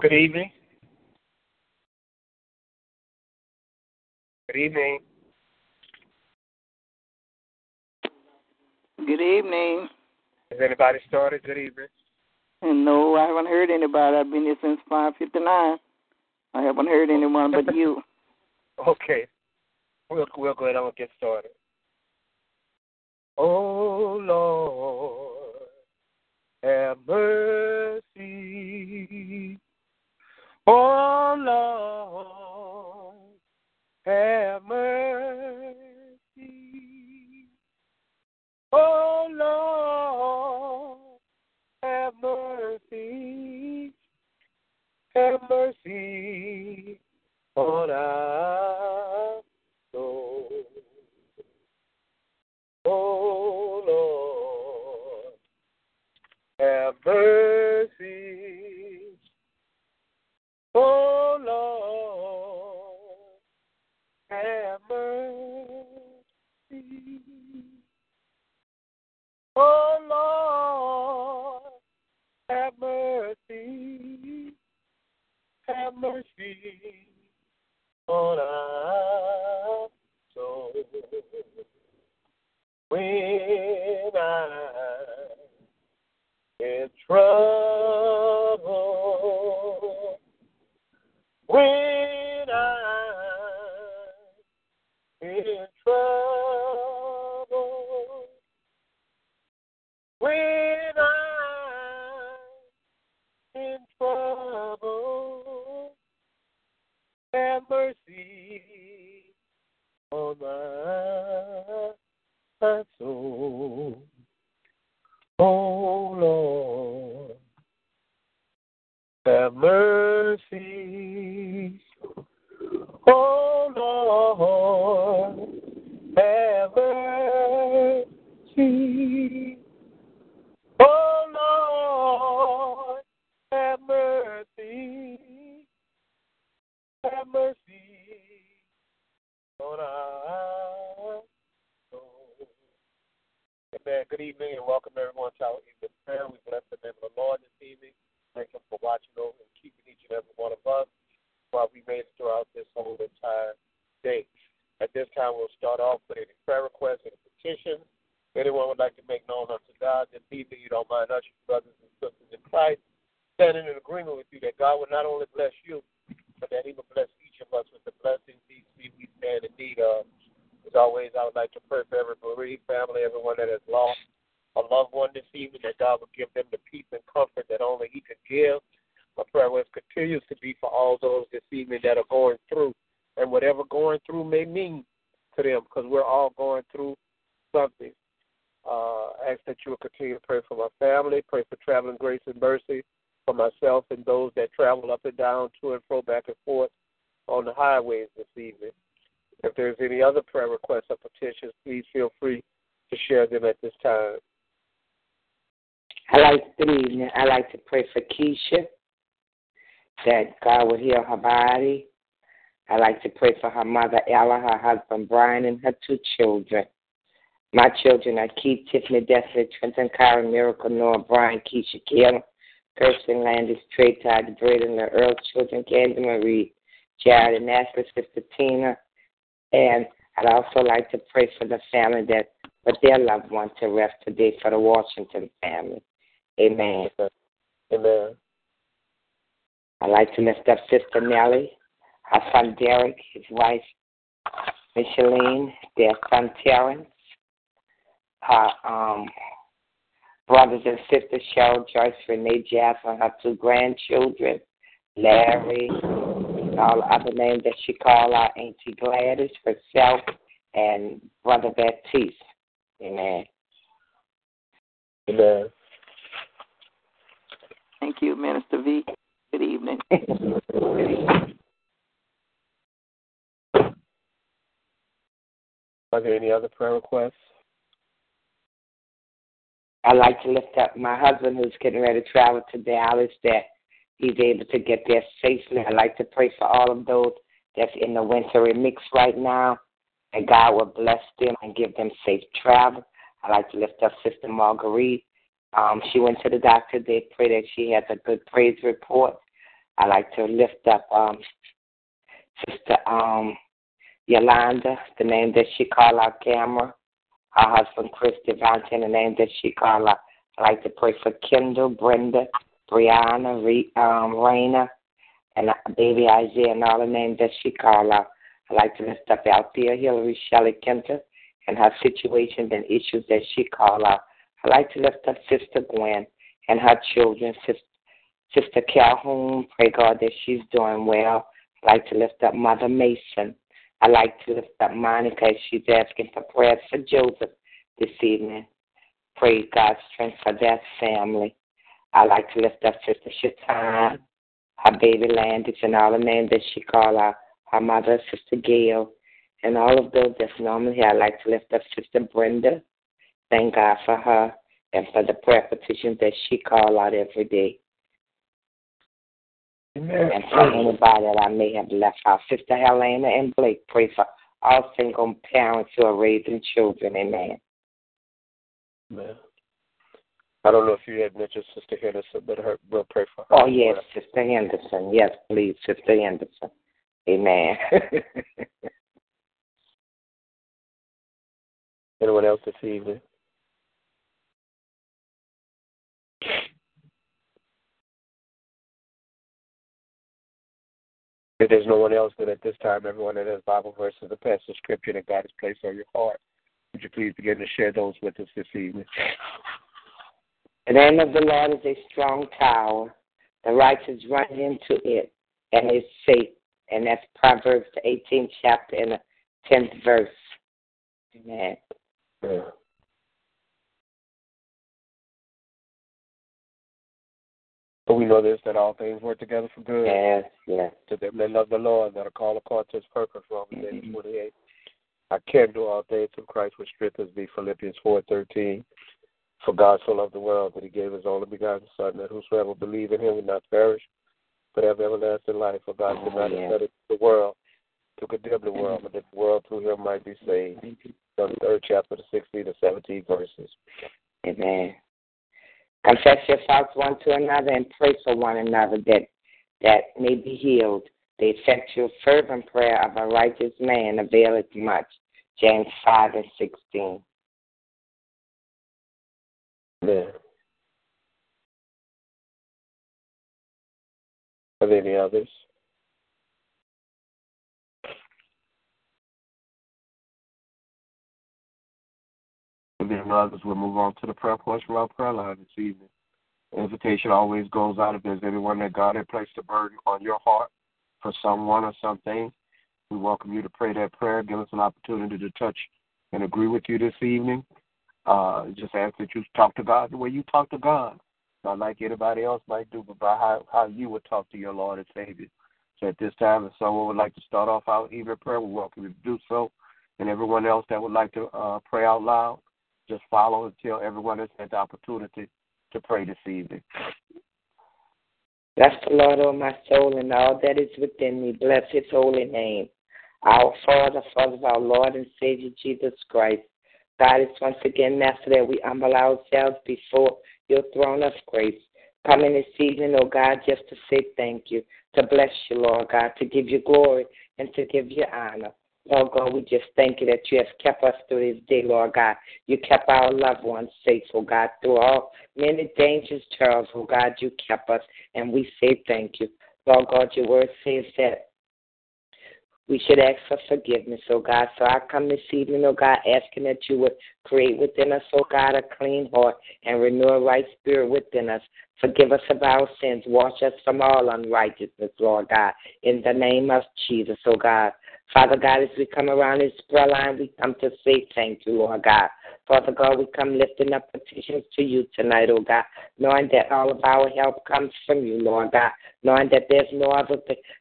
Good evening. Good evening. Good evening. Has anybody started? Good evening. And no, I haven't heard anybody. I've been here since five fifty nine. I haven't heard anyone but you. Okay. We'll we'll go ahead and get started. Oh Lord, have mercy. Oh Lord, have mercy. Oh Lord, have mercy. Have mercy on our soul. Oh Lord, have mercy. God this evening, you don't mind us, brothers and sisters in Christ, standing in agreement with you that God will not only bless you, but that He will bless each of us with the blessings these we stand in need of. As always, I would like to pray for every bereaved family, everyone that has lost a loved one this evening, that God would give them the peace and comfort that only He can give. My prayer was continues to be for all those this evening that are going through, and whatever going through may mean to them, because we're all going through something. Uh, ask that you will continue to pray for my family, pray for traveling grace and mercy for myself and those that travel up and down, to and fro, back and forth on the highways this evening. If there's any other prayer requests or petitions, please feel free to share them at this time. I like good evening. I like to pray for Keisha that God will heal her body. I like to pray for her mother Ella, her husband Brian, and her two children. My children are Keith, Tiffany, Destiny, Trenton, Kyron, Miracle, Noah, Brian, Keisha, Kim, Kirsten, Landis, Trey, Todd, Braden, the Earl children, Candy Marie, Jared, and Ashley, Sister Tina. And I'd also like to pray for the family that put their loved one to rest today for the Washington family. Amen. Amen. I'd like to lift up Sister Nellie, her son Derek, his wife Micheline, their son Terrence, her um, brothers and sisters Cheryl, Joyce, Renee, Jasmine, her two grandchildren, Larry, and all the other names that she called out, Auntie Gladys, herself, and Brother Baptiste. Amen. Amen. Thank you, Minister V. Good evening. Are there any other prayer requests? I'd like to lift up my husband who's getting ready to travel to Dallas that he's able to get there safely. I'd like to pray for all of those that's in the wintry mix right now, and God will bless them and give them safe travel. I'd like to lift up Sister Marguerite. Um, she went to the doctor. They pray that she has a good praise report. I'd like to lift up um, Sister um, Yolanda, the name that she called our camera. Her husband, Chris Devante, the name that she called out. I'd like to pray for Kendall, Brenda, Brianna, Re, um, Raina, and uh, baby Isaiah, and all the names that she called out. I'd like to lift up Althea, Hillary, Shelley Kenter, and her situations and issues that she called out. I'd like to lift up Sister Gwen and her children, Sister, Sister Calhoun. Pray God that she's doing well. I'd like to lift up Mother Mason. I'd like to lift up Monica as she's asking for prayers for Joseph this evening. Pray God's strength for that family. I'd like to lift up Sister Shatan, her baby Landis, and all the names that she called out, her mother, Sister Gail, and all of those that's normally here. I'd like to lift up Sister Brenda. Thank God for her. and for the prayer petitions that she call out every day. Amen. And for anybody that I may have left out, Sister Helena and Blake, pray for all single parents who are raising children. Amen. Amen. I don't know if you had mentioned Sister Henderson, but her, we'll pray for her. Oh, yes, Sister Henderson. Yes, please, Sister Henderson. Amen. Anyone else this evening? If there's no one else, then at this time, everyone that has Bible verses or passage scripture that God has placed on your heart, would you please begin to share those with us this evening? The name of the Lord is a strong tower. The righteous run into it and is safe. And that's Proverbs, the 18th chapter and the 10th verse. Amen. Yeah. But we know this that all things work together for good Yes, yes. to them that love the Lord that are called according to his purpose. Romans eight Mhm. twenty eight. I can do all things through Christ which strengthens me. Philippians four thirteen. For God so loved the world that he gave his only begotten Son, that whosoever believe in him will not perish, but have everlasting life. For God did Oh, not yeah. the world to condemn the world, but that the world through him might be saved. The third chapter, the sixteen to seventeen verses. Amen. Confess your faults one to another and pray for one another that that may be healed. The effectual fervent prayer of a righteous man availeth much. James five and sixteen. Yeah. Are there any others? Are others, we'll move on to the prayer portion of our prayer line this evening. The invitation always goes out if there's anyone that God had placed a burden on your heart for someone or something. We welcome you to pray that prayer. Give us an opportunity to touch and agree with you this evening. Uh, just ask that you talk to God the way you talk to God. Not like anybody else might do, but by how, how you would talk to your Lord and Savior. So at this time, if someone would like to start off our evening prayer, we welcome you to do so. And everyone else that would like to uh, pray out loud, just follow until everyone has had the opportunity to pray this evening. Bless the Lord, O my soul, and all that is within me. Bless his holy name. Our Father, Father of our Lord and Savior Jesus Christ. God, it's once again necessary that we humble ourselves before your throne of grace. Coming this evening, oh God, just to say thank you, to bless you, Lord God, to give you glory and to give you honor. Lord God, we just thank you that you have kept us through this day, Lord God. You kept our loved ones safe, oh God, through all many dangers, trials, oh God, you kept us, and we say thank you. Lord God, your word says that we should ask for forgiveness, oh God. So I come this evening, oh God, asking that you would create within us, oh God, a clean heart and renew a right spirit within us. Forgive us of our sins. Wash us from all unrighteousness, Lord God. In the name of Jesus, oh God. Father God, as we come around this prayer line, we come to say thank you, Lord God. Father God, we come lifting up petitions to you tonight, oh God, knowing that all of our help comes from you, Lord God, knowing that there's no other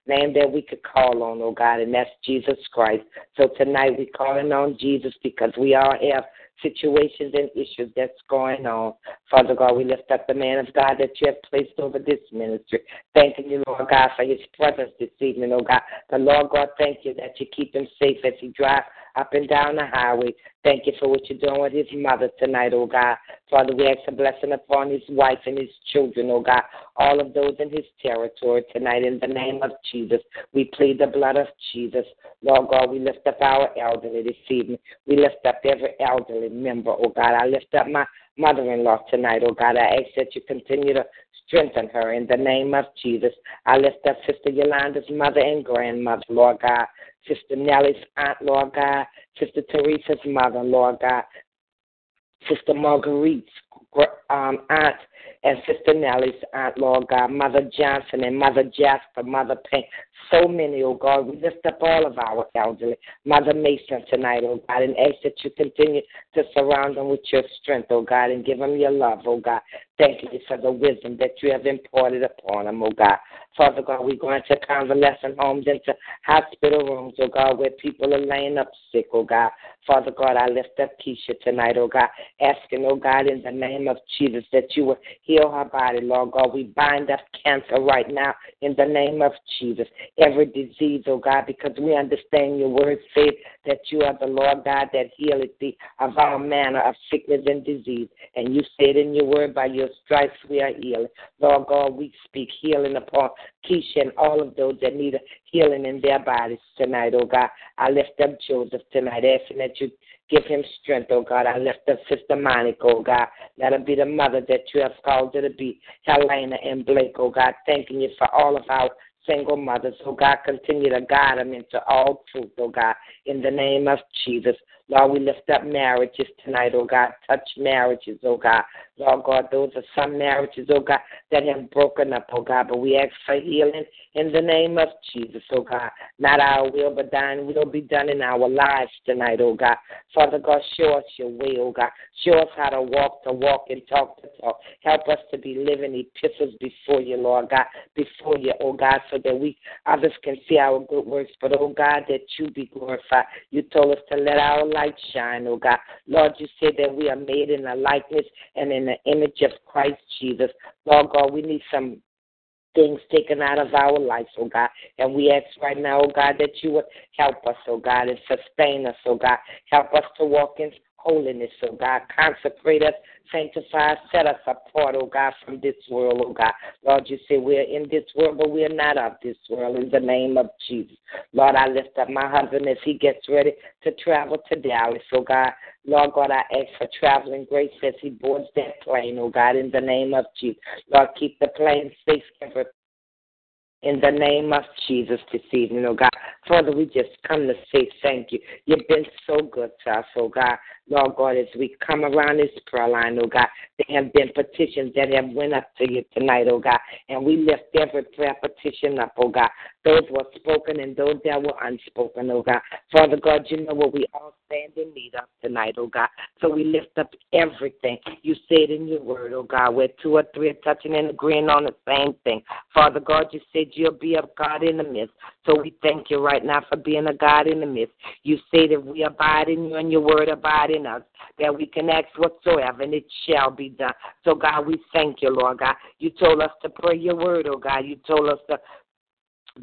name that we could call on, oh God, and that's Jesus Christ. So tonight we're calling on Jesus because we all have situations and issues that's going on. Father God, we lift up the man of God that you have placed over this ministry. Thanking you, Lord God, for his presence this evening, oh God. The Lord God, thank you that you keep him safe as he drives up and down the highway. Thank you for what you're doing with his mother tonight, oh God. Father, we ask a blessing upon his wife and his children, oh God. All of those in his territory tonight in the name of Jesus. We plead the blood of Jesus. Lord God, we lift up our elderly this evening. We lift up every elderly member, oh God. I lift up my mother in law tonight, oh God. I ask that you continue to strengthen her in the name of Jesus. I lift up Sister Yolanda's mother and grandmother, Lord God. Sister Nellie's aunt, Lord God. Sister Teresa's mother, Lord God. Sister Marguerite's um, aunt and Sister Nellie's aunt, Lord God, Mother Johnson and Mother Jasper, Mother Payne. So many, oh God. We lift up all of our elderly. Mother Mason tonight, oh God, and ask that you continue to surround them with your strength, oh God, and give them your love, oh God. Thank you for the wisdom that you have imparted upon them, oh God. Father God, we go into convalescent homes, into hospital rooms, oh God, where people are laying up sick, oh God. Father God, I lift up Keisha tonight, oh God, asking, oh God, in the name of Jesus, that you will heal her body, Lord God. We bind up cancer right now in the name of Jesus. Every disease, oh God, because we understand your word said that you are the Lord God that healeth thee of all manner of sickness and disease. And you said in your word, by your stripes we are healed. Lord God, we speak healing upon Keisha and all of those that need healing in their bodies tonight, oh God. I lift up Joseph tonight, asking that you give him strength, oh God. I lift up Sister Monica, oh God. Let her be the mother that you have called her to be. Helena and Blake, oh God. Thanking you for all of our single mothers. Oh God, continue to guide them into all truth, oh God, in the name of Jesus. Lord, we lift up marriages tonight, oh God. Touch marriages, oh God. Lord God, those are some marriages, oh God, that have broken up, oh God. But we ask for healing in the name of Jesus, oh God. Not our will, but thine will be done in our lives tonight, oh God. Father God, show us your way, oh God. Show us how to walk to walk and talk to talk. Help us to be living epistles before you, Lord God, before you, oh God, so that we others can see our good works. But oh God, that you be glorified. You told us to let our light shine, oh God. Lord, you said that we are made in the likeness and in the image of Christ Jesus. Lord God, we need some things taken out of our lives, oh God. And we ask right now, oh God, that you would help us, oh God, and sustain us, oh God. Help us to walk in holiness, oh God. Consecrate us, sanctify us, set us apart, oh God, from this world, oh God. Lord, you say we're in this world, but we're not of this world in the name of Jesus. Lord, I lift up my husband as he gets ready to travel to Dallas, oh God. Lord God, I ask for traveling grace as he boards that plane, oh God, in the name of Jesus. Lord, keep the plane safe every in the name of Jesus this evening, oh God. Father, we just come to say thank you. You've been so good to us, oh God. Lord God, as we come around this prayer line, oh God, there have been petitions that have went up to you tonight, oh God, and we lift every prayer petition up, oh God. Those were spoken and those that were unspoken, oh God. Father God, you know what we all stand in need of tonight, oh God. So we lift up everything you said in your word, oh God, where two or three are touching and agreeing on the same thing. Father God, you said you'll be a God in the midst. So we thank you right now for being a God in the midst. You say that we abide in you and your word abide in us, that we can ask whatsoever and it shall be done. So God, we thank you, Lord God. You told us to pray your word, oh God. You told us to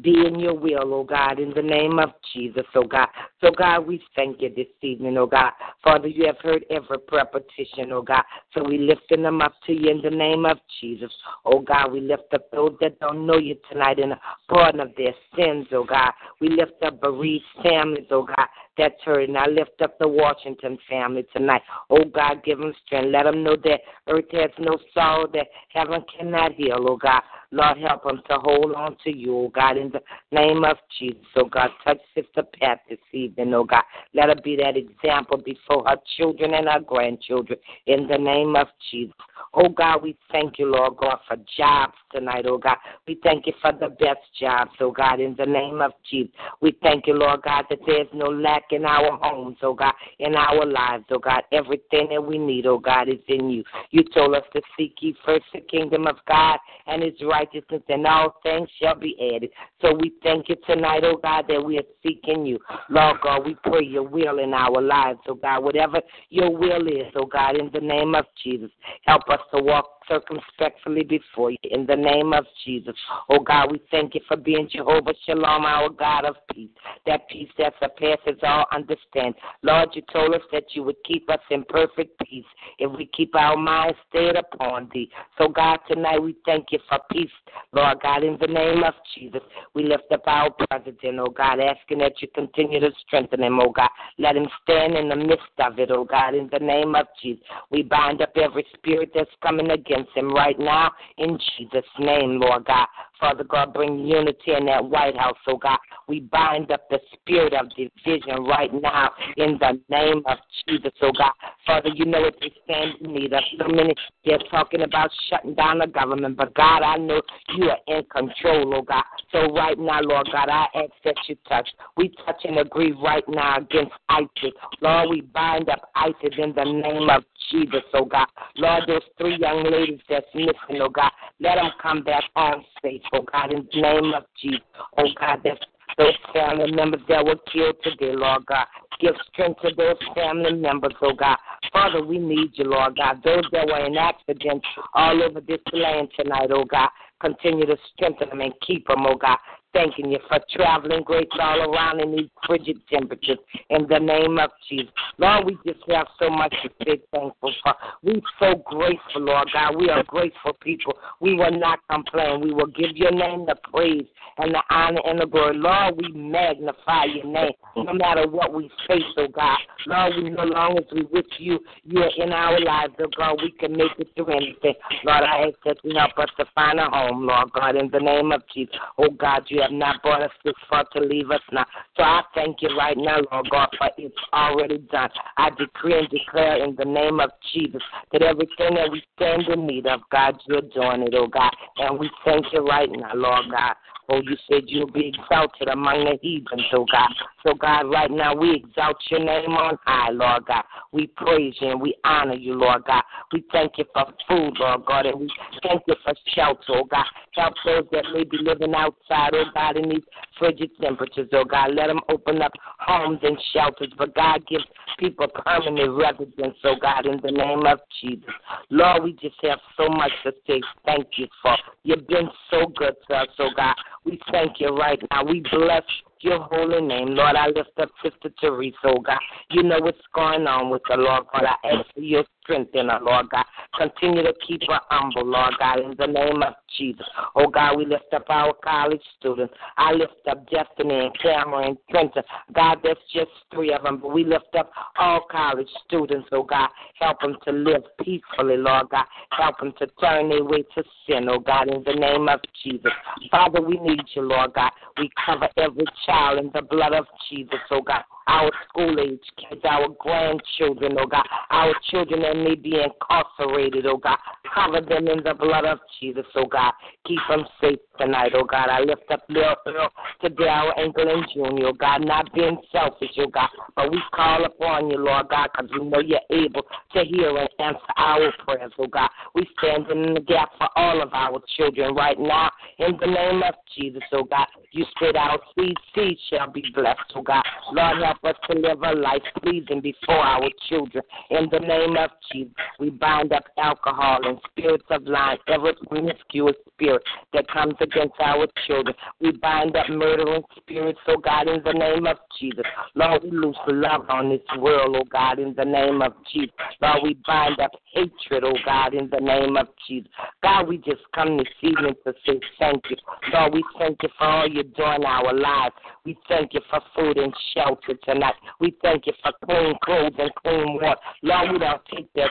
be in your will, oh God, in the name of Jesus, oh God. So, God, we thank you this evening, oh God. Father, you have heard every prayer petition, oh God. So we lifting them up to you in the name of Jesus. Oh God, we lift up those that don't know you tonight in the pardon of their sins, oh God. We lift up bereaved families, oh God that's hurting. I lift up the Washington family tonight. Oh God, give them strength. Let them know that earth has no sorrow that heaven cannot heal, oh God. Lord, help them to hold on to you, oh God, in the name of Jesus. Oh God, touch Sister Pat this evening, oh God. Let her be that example before her children and her grandchildren in the name of Jesus. Oh God, we thank you, Lord God, for jobs tonight, oh God. We thank you for the best jobs, oh God, in the name of Jesus. We thank you, Lord God, that there's no lack in our homes, oh God, in our lives, oh God. Everything that we need, oh God, is in you. You told us to seek ye first the kingdom of God and his righteousness, and all things shall be added. So we thank you tonight, oh God, that we are seeking you. Lord God, we pray your will in our lives, oh God. Whatever your will is, oh God, in the name of Jesus, help us to walk circumspectly before you in the name of Jesus. Oh God, we thank you for being Jehovah Shalom, our God of peace, that peace that surpasses all understanding. Lord, you told us that you would keep us in perfect peace if we keep our minds stayed upon thee. So God, tonight we thank you for peace, Lord God, in the name of Jesus. We lift up our president, oh God, asking that you continue to strengthen him, oh God. Let him stand in the midst of it, oh God, in the name of Jesus. We bind up every spirit that's coming against against him right now in Jesus' name, Lord God. Father God, bring unity in that White House, oh God. We bind up the spirit of division right now in the name of Jesus, oh God. Father, you know what they stand in need of. So many, they're talking about shutting down the government, but God, I know you are in control, oh God. So right now, Lord God, I ask that you touch. We touch and agree right now against ISIS. Lord, we bind up ISIS in the name of Jesus, oh God. Lord, those three young ladies that's missing, oh God, let them come back home safe, oh God, in the name of Jesus. Oh God, that's those family members that were killed today, Lord God. Give strength to those family members, oh God. Father, we need you, Lord God. Those that were in accidents all over this land tonight, oh God. Continue to strengthen them and keep them, oh God thanking you for traveling grace all around in these frigid temperatures in the name of Jesus. Lord, we just have so much to be thankful for. We're so grateful, Lord God. We are grateful people. We will not complain. We will give your name the praise and the honor and the glory. Lord, we magnify your name no matter what we face, oh God. Lord, we no long as we with you, you are in our lives, oh God. We can make it through anything. Lord, I ask that you help us to find a home, Lord God, in the name of Jesus. Oh God, you have not brought us this far to leave us now. So I thank you right now, Lord God, for it's already done. I decree and declare in the name of Jesus that everything that we stand in need of, God, you're doing it, oh God. And we thank you right now, Lord God. Oh, you said you'll be exalted among the heathens, oh God. So, God, right now we exalt your name on high, Lord God. We praise you and we honor you, Lord God. We thank you for food, Lord God, and we thank you for shelter, oh God. Help those that may be living outside, oh God, in these frigid temperatures, oh God. Let them open up homes and shelters, but God gives people permanent residence, oh God, in the name of Jesus. Lord, we just have so much to say thank you for. You've been so good to us, oh God. We thank you right now. We bless your holy name. Lord, I lift up Sister Teresa, oh God. You know what's going on with the Lord God. I ask for your strength in her, Lord God. Continue to keep her humble, Lord God, in the name of Jesus. Oh God, we lift up our college students. I lift up Destiny and Cameron and Trenton. God, that's just three of them, but we lift up all college students, oh God. Help them to live peacefully, Lord God. Help them to turn their way to sin, oh God, in the name of Jesus. Father, we need you, Lord God. We cover every child in the blood of Jesus, oh God our school age kids, our grandchildren, oh God, our children that may be incarcerated, oh God. Cover them in the blood of Jesus, oh God. Keep them safe tonight, oh God. I lift up little Earl to Darrell England Jr., oh God, not being selfish, oh God, but we call upon you, Lord God, because we know you're able to hear and answer our prayers, oh God. We stand in the gap for all of our children right now in the name of Jesus, oh God. You said our seed, seed shall be blessed, oh God. Lord, help us to live a life pleasing before our children. In the name of Jesus, we bind up alcohol and spirits of lying, every promiscuous spirit that comes against our children. We bind up murdering spirits, oh God, in the name of Jesus. Lord, we loose love on this world, oh God, in the name of Jesus. Lord, we bind up hatred, oh God, in the name of Jesus. God, we just come this evening to say thank you. Lord, we thank you for all you're doing in our lives. We thank you for food and shelter tonight. We thank you for clean clothes and clean water. Lord, we don't take that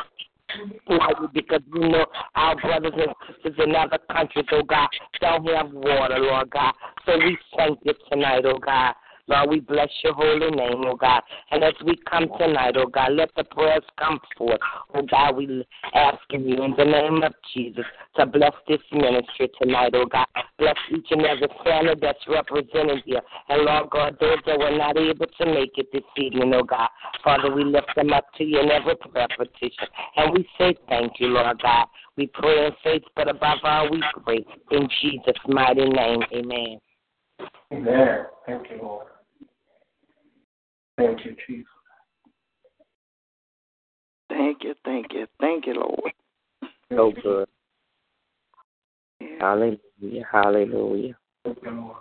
lightly because we know our brothers and sisters in other countries, oh God, don't have water, Lord God. So we thank you tonight, oh God. Lord, we bless your holy name, oh God. And as we come tonight, oh God, let the prayers come forth. Oh God, we asking you in the name of Jesus to bless this ministry tonight, oh God. Bless each and every family that's represented here. And Lord God, those that were not able to make it this evening, oh God. Father, we lift them up to you in every prayer petition. And we say thank you, Lord God. We pray in faith, but above all, we pray. In Jesus' mighty name, amen. Amen. Thank you, Lord. Thank you, Jesus. Thank you, thank you, thank you, Lord. So good. Yeah. Hallelujah. Hallelujah. Thank you, Lord.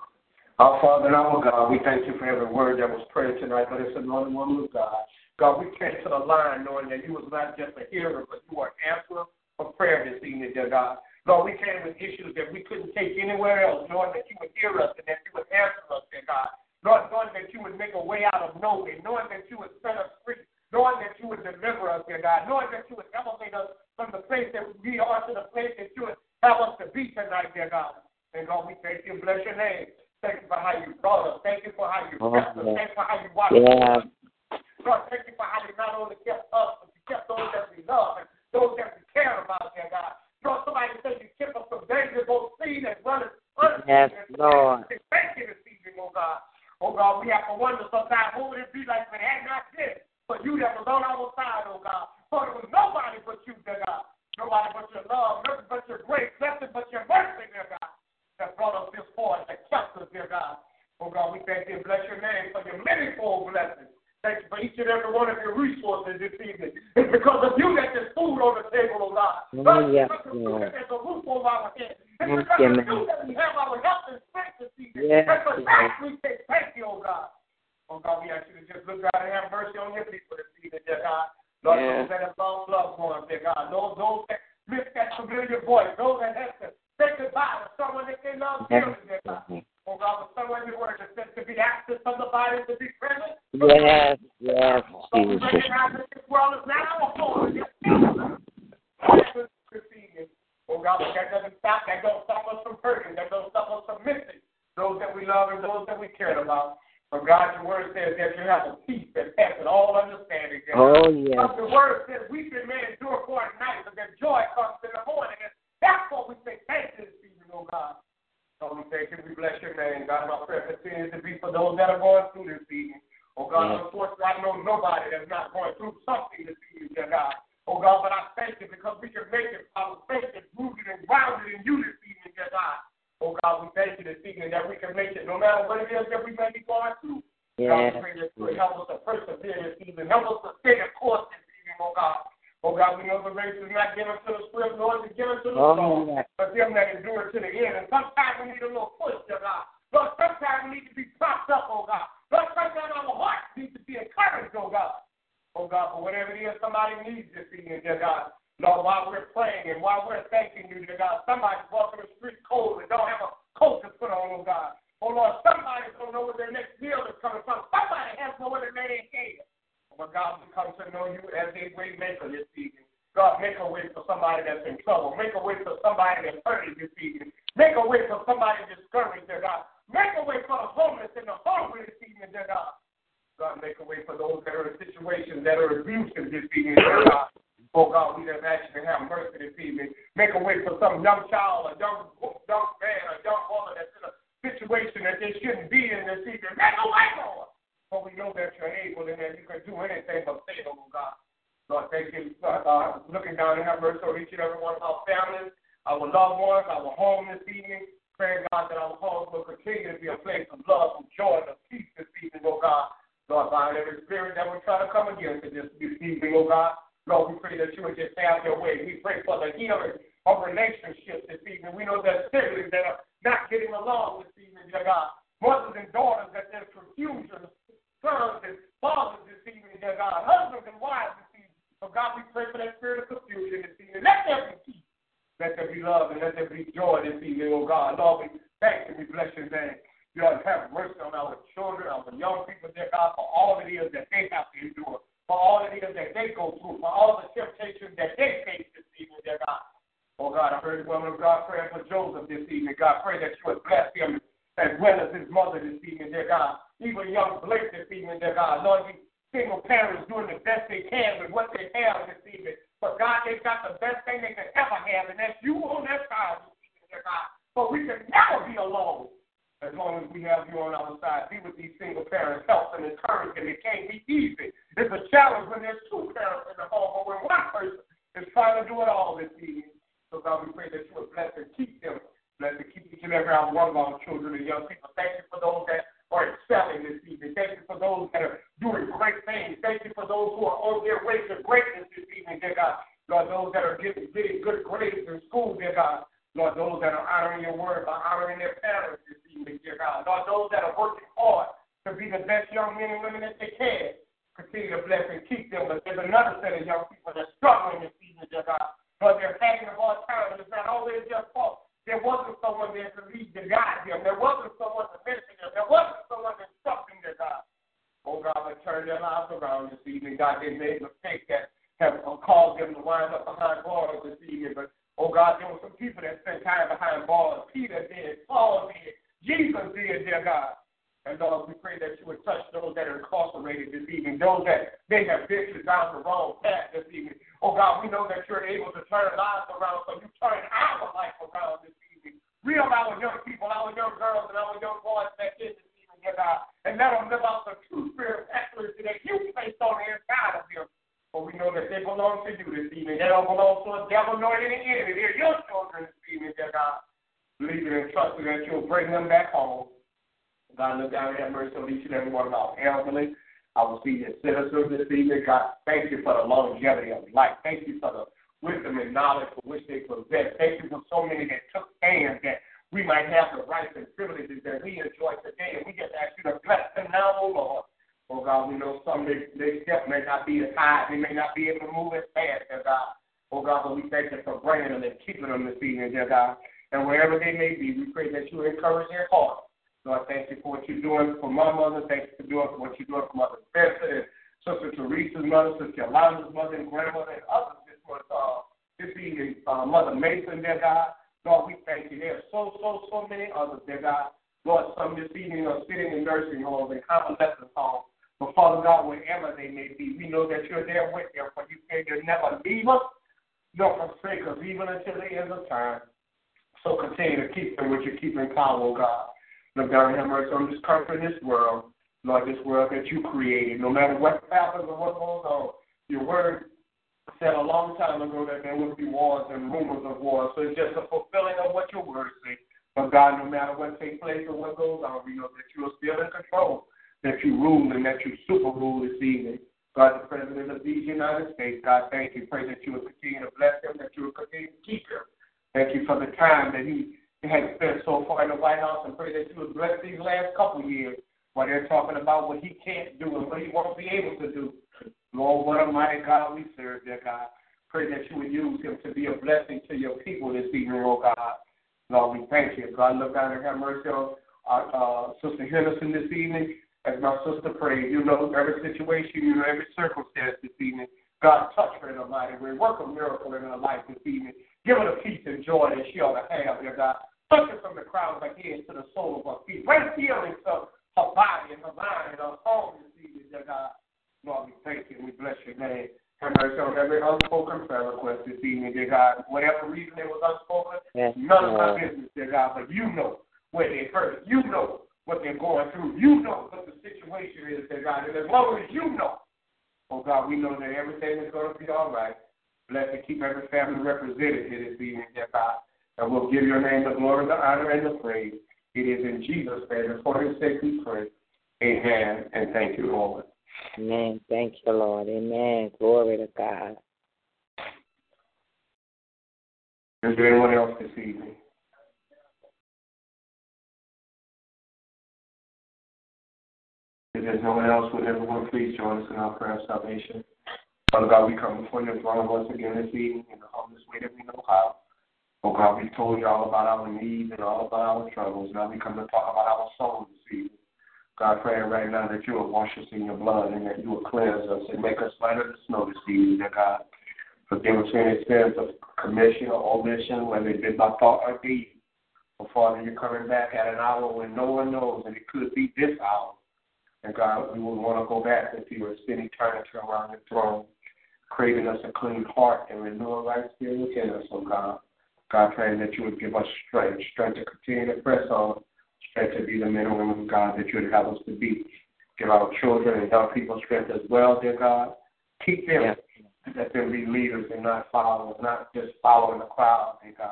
Our Father and our God, we thank you for every word that was prayed tonight for this anointed woman of God. God, we came to the line knowing that you was not just a hearer, but you are an answer for prayer this evening, dear God. Lord, we came with issues that we couldn't take anywhere else, knowing that you would hear us and that you would answer us, dear God. Lord, knowing that you would make a way out of no way, knowing that you would set us free. knowing that you would deliver us, dear God, knowing that you would elevate us from the place that we are to the place that you would have us to be tonight, dear God. And God, we thank you bless your name. Thank you for how you brought us. Thank you for how you kept us. Thank you for how you watched us. God, thank you for how you not only kept us, but you kept those that we love and those that we care about, dear God. Lord, somebody said you kept us from danger, both seen as well as unseen. Yes, Lord. Thank you this evening, oh God. Oh God, we have to wonder sometimes what would it be like if it had not been for you that was on our side, oh God. For it was nobody but you, dear God. Nobody but your love, nothing but your grace, nothing but your mercy, dear God, that brought us this far, that kept us, dear God. Oh God, we thank you and bless your name for your many-fold blessings. Thank you for each and every one of your resources this evening. It's because of you that there's food on the table, oh God. Oh, yes, It's because of you Lord. that there's a roof over our head. It's Thank because you, of man. you that we have our health and strength this evening. Yes, and for Lord. that we say thank you, oh God. Oh God, we ask you to just look out and have mercy on your people this evening, dear God. Lord, Yes. those that have lost loved ones, dear God. Those, those that miss that familiar voice. Those that have to say goodbye to someone that they love Yes. dearly, dear God. Oh God, for someone your word that says to be absent from the body to be present. Yes, yes, So we Jesus. recognize that this world is not our home. It's this evening. Oh God, but that doesn't stop. That don't stop us from hurting. That don't stop us from missing those that we love and those that we care about. For God, your word says that you have a peace that passes all understanding. dear God. Oh, yes. But the word says weeping may endure for a night, but that joy comes in the morning. And that's what we say thank you this evening, oh God. So we thank you, we bless your name. God, my prayer continues to be for those that are going through this evening. Oh God, Yes. unfortunately, I know nobody that's not going through something this evening, dear God. Oh God, but I thank you because we can make it. Our faith is rooted and grounded in you this evening, dear God. Oh God, we thank you this evening that we can make it no matter what it is that we may be going through. God, we pray that you would help us to persevere this evening. Help us to stay the course this evening, oh God. Oh God, we know the race is not given to the swift, nor is it given to the Oh, strong, yes. but them that endure to the end. And sometimes we need a little push, dear God. Lord, sometimes we need to be propped up, oh God. Lord, sometimes our hearts need to be encouraged, oh God. Oh God, for whatever it is somebody needs this evening, dear God. Lord, while we're praying and while we're thanking you, dear God, somebody's walking the street cold and don't have a coat to put on, oh God. Oh Lord, somebody don't know where their next meal is coming from. Somebody has no to lay their head. Oh, but God, we come to know you as a way maker this evening. God, make a way for somebody that's in trouble. Make a way for somebody that's hurting this evening. Make a way for somebody discouraged, dear God. Make a way for the homeless and the hungry this evening, dear God. God, make a way for those that are in situations that are abusive this evening, dear God. Oh God, we just ask you to have mercy this evening. Make a way for some young child, a young young man, a young woman that's in a situation that they shouldn't be in this evening. Make a way, Lord. For we know that you're able and that you can do anything but fail, oh God. Lord, thank you, uh, looking down and have mercy on each and every one of our families, our loved ones, our home this evening. Praying, God, that our homes will continue to be a place of love, of joy, and of peace this evening, oh God. Lord, bind every spirit that will try to come against it this evening, oh God. Lord, we pray that you would just have your way. We pray for the healing of relationships this evening. We know that siblings that are not getting along this evening, dear God. Mothers and daughters that there's confusion, sons and fathers this evening, dear God. Husbands and wives this evening. So God, we pray for that spirit of confusion this evening. Let there be peace. Let there be love and let there be joy this evening, oh God. Lord, we thank you. We bless your name. Lord, have mercy on our children, our young people, dear God, for all it is that they have to endure, for all it is that they go through, for all the temptations that they face this evening, dear God. Oh God, I heard the woman of God praying for Joseph God, pray that you would bless him as well as his mother this evening, dear God. Even young Blake this evening, dear God. Lord, these single parents doing the best they can with what they have this evening. But God, they've got the best thing they can ever have, and that's you on their side this evening, dear God. But we can never be alone as long as we have you on our side. Be with these single parents, help them, encourage them. It can't be easy. It's a challenge when there's two parents in the home, but when one person is trying to do it all this evening. So God, we pray that you would bless and keep them. Bless and keep each and every one of our children and young people. Thank you for those that are excelling this evening. Thank you for those that are doing great things. Thank you for those who are on their way to greatness this evening, dear God. Lord, those that are getting, getting good grades in school, dear God. Lord, those that are honoring your word by honoring their parents this evening, dear God. Lord, those that are working hard to be the best young men and women that they can. Continue to bless and keep them. But there's another set of young people that's struggling this evening, dear God. Lord, they're having a hard time. It's not always their fault. There wasn't someone there to lead to guide them. There wasn't someone to mentor them. There wasn't someone to instruct them, dear God. Oh God, but turn their lives around this evening. God, God, they made mistakes that have uh, caused them to wind up behind bars this evening. But, oh God, there were some people that spent time behind bars. Peter did, Paul did, Jesus did, dear God. And Lord, we pray that you would touch those that are incarcerated this evening, those that may have ventured down the wrong path this evening. Oh God, we know that you're able to turn lives around, so you turn our life around this evening. Reel our young people, our young girls, and our young boys back in this evening, dear God, and let them live out the true spirit of excellence that you placed on the inside of them. For we know that they belong to you this evening. They don't belong to a devil nor any enemy. They're your children this evening, dear God. Believing and trusting that you'll bring them back home. God, look down and have mercy on each and every one of our elderly, our senior citizens this evening. God, thank you for the longevity of life. Thank you for the wisdom and knowledge for which they possess. Thank you for so many that took stands that we might have the rights and privileges that we enjoy today. And we just ask you to bless them now, oh Lord. Oh God, we know some they, they step may not be as high, they may not be able to move as fast, dear God. Oh God, but we thank you for bringing them and keeping them this evening, dear God. And wherever they may be, we pray that you encourage their hearts. Lord, thank you for what you're doing for my mother. Thank you for doing for what you're doing for Mother Spencer and Sister Teresa's mother, Sister Yolanda's mother and grandmother, and others this month, uh, this evening, uh, Mother Mason, dear God. Lord, we thank you. There are so, so, so many others, dear God. Lord, some this evening are sitting in nursing homes and convalescent homes. But Father God, wherever they may be, we know that you're there with them. For you say you'll never leave us nor forsake us, even until the end of time. So continue to keep them with your keeping power, oh God. Look down and have mercy on this country and this world. Lord, this world that you created. No matter what happens or what goes on, your word said a long time ago that there would be wars and rumors of wars. So it's just a fulfilling of what your word says. But God, no matter what takes place or what goes on, we know that you are still in control, that you rule and that you super rule this evening. God, the President of these United States, God, thank you. Pray that you will continue to bless him, that you will continue to keep him. Thank you for the time that he has spent so far in the White House and pray that you would bless these last couple years while they're talking about what he can't do and what he won't be able to do. Lord, what a mighty God we serve, dear God. Pray that you would use him to be a blessing to your people this evening, oh God. Lord, we thank you. God, look down and have mercy on uh, uh, Sister Henderson this evening. As my sister prayed, you know every situation, you know every circumstance this evening. God, touch her in a mighty way. Work a miracle in her life this evening. Give her the peace and joy that she ought to have, dear God. Touch her from the crown of her head to the sole of her feet. Bring healing to her body and her mind and her home this evening, dear God. Lord, we thank you and we bless your name. Have mercy on every unspoken prayer request this evening, dear God. Whatever reason it was unspoken, Yes, none of my business, dear God, but you know where they hurt. You know what they're going through. You know what the situation is, dear God. And as long as you know, oh God, we know that everything is going to be all right. Bless and keep every family represented here this evening, dear God. And we'll give your name the glory, the honor, and the praise. It is in Jesus' name and for his sake we pray. Amen. And thank you, Lord. Amen. Thank you, Lord. Amen. Glory to God. Is there anyone else this evening? If there's no one else, would everyone please join us in our prayer of salvation? Father God, we come before your throne once again this evening in the humblest way that we know how. Oh God, we've told you all about our needs and all about our troubles. Now we come to talk about our souls this evening. God, praying right now that you will wash us in your blood and that you will cleanse us and make us white as snow this evening, dear God. Forgive us any sins of commission or omission, whether it be by thought or deed. Oh, Father, you're coming back at an hour when no one knows, and it could be this hour. And God, we would want to go back with you and spend eternity around your throne, creating us a clean heart and renew a right spirit within us, oh God. God, praying that you would give us strength, strength to continue to press on, strength to be the men and women of God that you would have us to be. Give our children and young people strength as well, dear God. Keep them. Yes. Let them be leaders and not followers, not just following the crowd, dear God.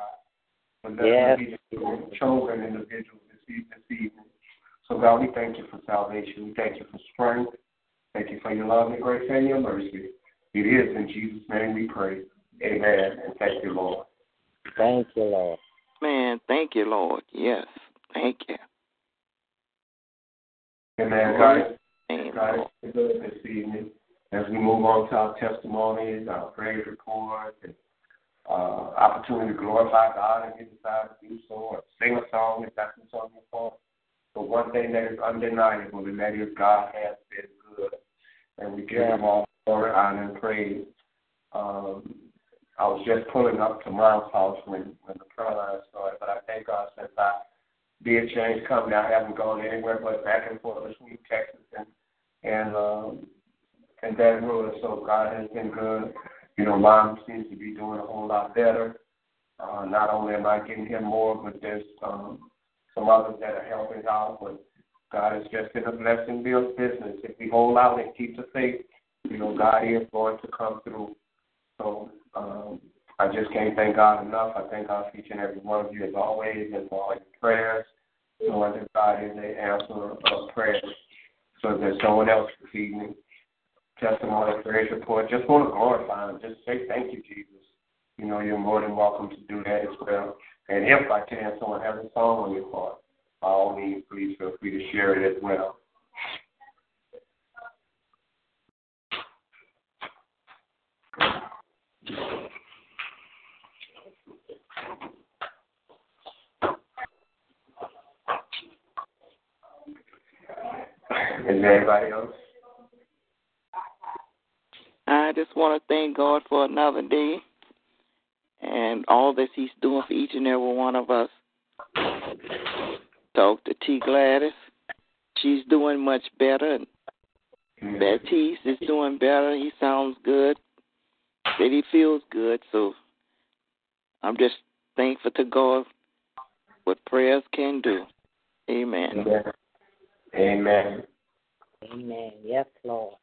But let Yes. them be chosen individuals this eve- this evening. So, God, we thank you for salvation. We thank you for strength. Thank you for your love and grace and your mercy. It is in Jesus' name we pray. Amen. And thank you, Lord. Thank you, Lord. Man, thank you, Lord. Yes, thank you. Amen. God, God Amen. is good this evening. As we move on to our testimonies, our praise reports, and uh, opportunity to glorify God if you decide to do so, or sing a song if that's what's on your heart. But one thing that is undeniable, and that is God has been good. And we give Yeah. him all glory, honor, and praise. Um, I was just pulling up to mom's house when, when the prayer line started, but I thank God since I did change company, I haven't gone anywhere but back and forth between Texas and and um, and Baton Rouge. So God has been good. You know, mom seems to be doing a whole lot better. Uh, not only am I getting him more, but there's um, some others that are helping out. But God has just been a blessing Bill's business. If we hold out and keep the faith, you know, God is going to come through. So um, I just can't thank God enough. I thank God for each and every one of you as always and for all your prayers. That God is an answer of prayer. So if there's someone else this evening, testimony, praise report, just want to glorify Him. Just say thank you, Jesus. You know, you're more than welcome to do that as well. And if I can, someone has a song on your heart, by all means, please feel free to share it as well. Is there anybody else? I just want to thank God for another day and all that He's doing for each and every one of us. Talk to T. Gladys. She's doing much better. Baptiste is doing better. He sounds good. Said he feels good. So I'm just thankful to God what prayers can do. Amen. Amen. Amen. Amen. Yes, Lord.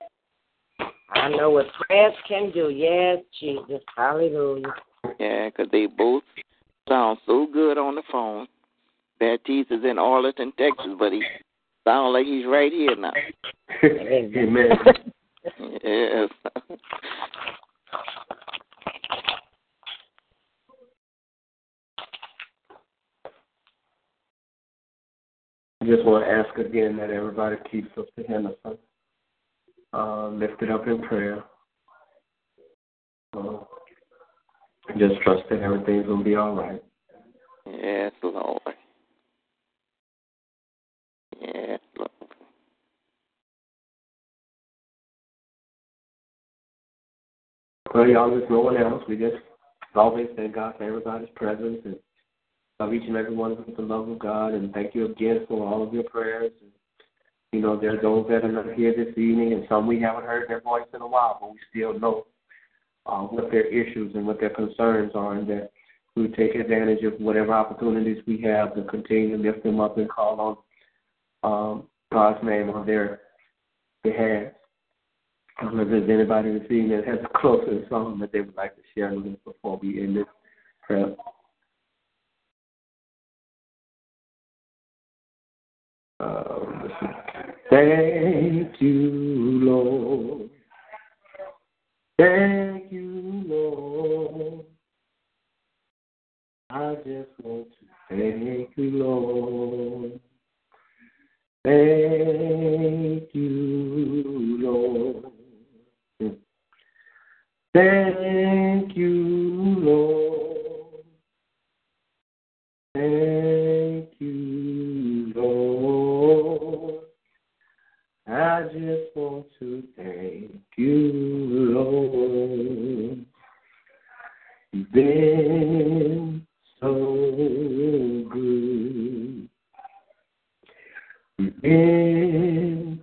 I know what prayers can do. Yes, Jesus. Hallelujah. Yeah, 'cause they both sound so good on the phone. Baptiste is in Arlington, Texas, but he sounds like he's right here now. Amen. Yes. I just want to ask again that everybody keeps Sister Henderson uh, lifted up in prayer. Uh, just trust that everything's going to be all right. yes, Lord. Yes, Lord. Well, y'all, there's no one else. We just always thank God for everybody's presence and love each and every one of with the love of God. And thank you again for all of your prayers. And, you know, there are those that are not here this evening, and some we haven't heard their voice in a while, but we still know uh, what their issues and what their concerns are, and that we take advantage of whatever opportunities we have to continue to lift them up and call on um, God's name on their behalf. I don't know if there's anybody in this evening that has a closer song that they would like to share with us before we end this prayer. Thank you, Lord. Thank you, Lord. I just want to thank you, Lord. Thank you, Lord. Thank you, Lord. Want to thank you, Lord. You've been so good. You've been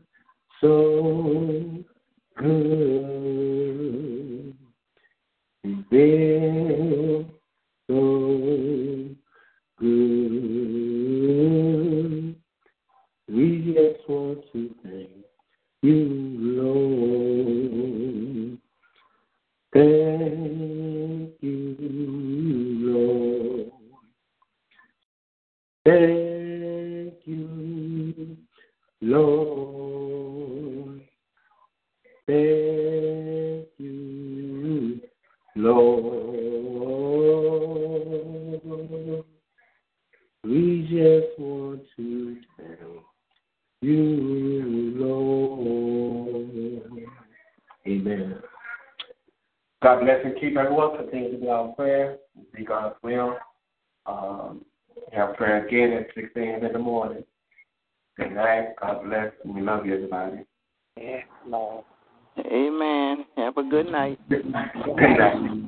so bless and keep everyone. Continue to be our prayer. Be God's will. Um, have prayer again at 6 a.m. in the morning. Good night. God bless. And we love you, everybody. Yes, Lord. Amen. Have a good night. Good night.